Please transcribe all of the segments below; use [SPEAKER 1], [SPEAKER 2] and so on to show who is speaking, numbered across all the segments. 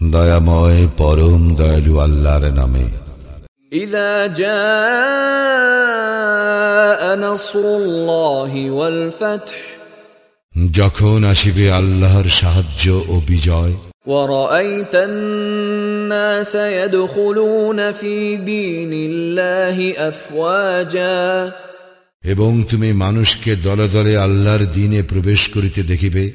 [SPEAKER 1] দয়াময় পরম দয়ালু আল্লাহর নামে
[SPEAKER 2] إذا جاء نصر الله والفتح
[SPEAKER 1] যখন আসিবে আল্লাহর সাহায্য ও বিজয়
[SPEAKER 2] ورأيت الناس يدخلون في دين الله أفواجا
[SPEAKER 1] এবং তুমি মানুষকে দলে দলে আল্লাহর দিনে প্রবেশ করিতে দেখিবে।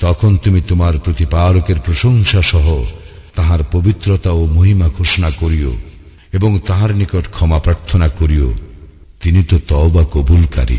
[SPEAKER 1] তখন তুমি তোমার প্রতিপারকের প্রশংসা সহ তাহার পবিত্রতা ও মহিমা ঘোষণা করিও এবং তাহার নিকট ক্ষমা প্রার্থনা করিও। তিনি তো তওবা কবুলকারী।